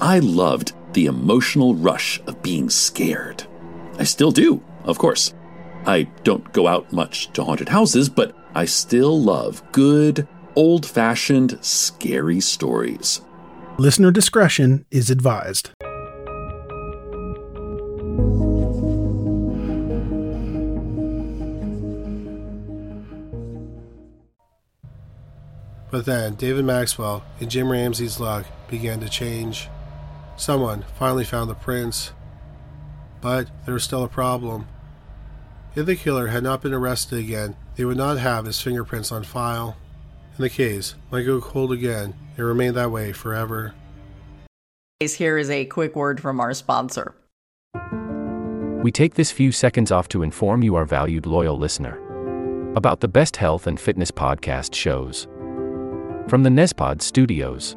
I loved the emotional rush of being scared. I still do, of course. I don't go out much to haunted houses, but I still love good, old fashioned, scary stories. Listener discretion is advised. But then David Maxwell and Jim Ramsey's luck began to change. Someone finally found the prints, but there was still a problem. If the killer had not been arrested again, they would not have his fingerprints on file. And the case might go cold again and remain that way forever. Here is a quick word from our sponsor. We take this few seconds off to inform you, our valued loyal listener, about the best health and fitness podcast shows from the Nezpod studios.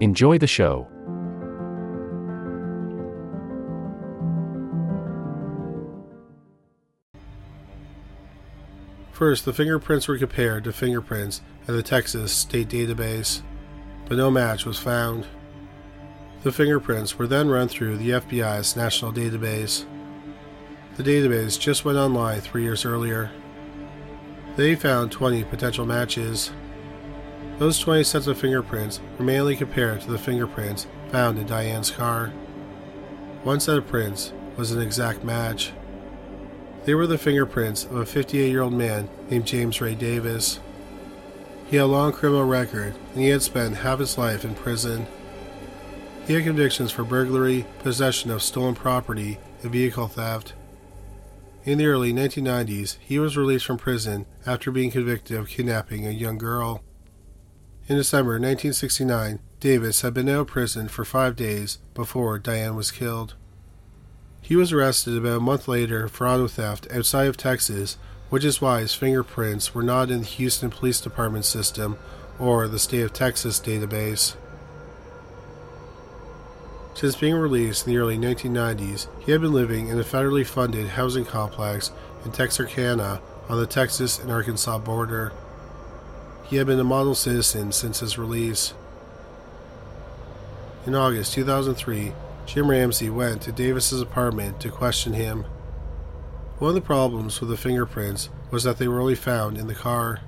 Enjoy the show. First, the fingerprints were compared to fingerprints in the Texas State Database, but no match was found. The fingerprints were then run through the FBI's national database. The database just went online three years earlier. They found 20 potential matches. Those 20 sets of fingerprints were mainly compared to the fingerprints found in Diane's car. One set of prints was an exact match. They were the fingerprints of a 58 year old man named James Ray Davis. He had a long criminal record and he had spent half his life in prison. He had convictions for burglary, possession of stolen property, and vehicle theft. In the early 1990s, he was released from prison after being convicted of kidnapping a young girl. In December 1969, Davis had been out of prison for five days before Diane was killed. He was arrested about a month later for auto theft outside of Texas, which is why his fingerprints were not in the Houston Police Department system or the State of Texas database. Since being released in the early 1990s, he had been living in a federally funded housing complex in Texarkana on the Texas and Arkansas border. He had been a model citizen since his release. In August 2003, Jim Ramsey went to Davis's apartment to question him. One of the problems with the fingerprints was that they were only found in the car.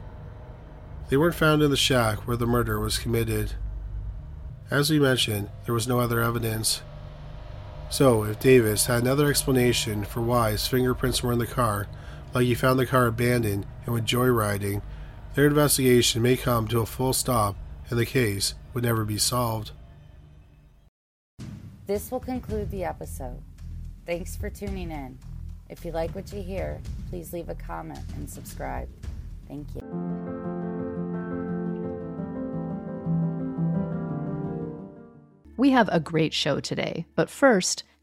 They weren't found in the shack where the murder was committed. As we mentioned, there was no other evidence. So, if Davis had another explanation for why his fingerprints were in the car, like he found the car abandoned and went joyriding, their investigation may come to a full stop and the case would never be solved. This will conclude the episode. Thanks for tuning in. If you like what you hear, please leave a comment and subscribe. Thank you. We have a great show today, but first,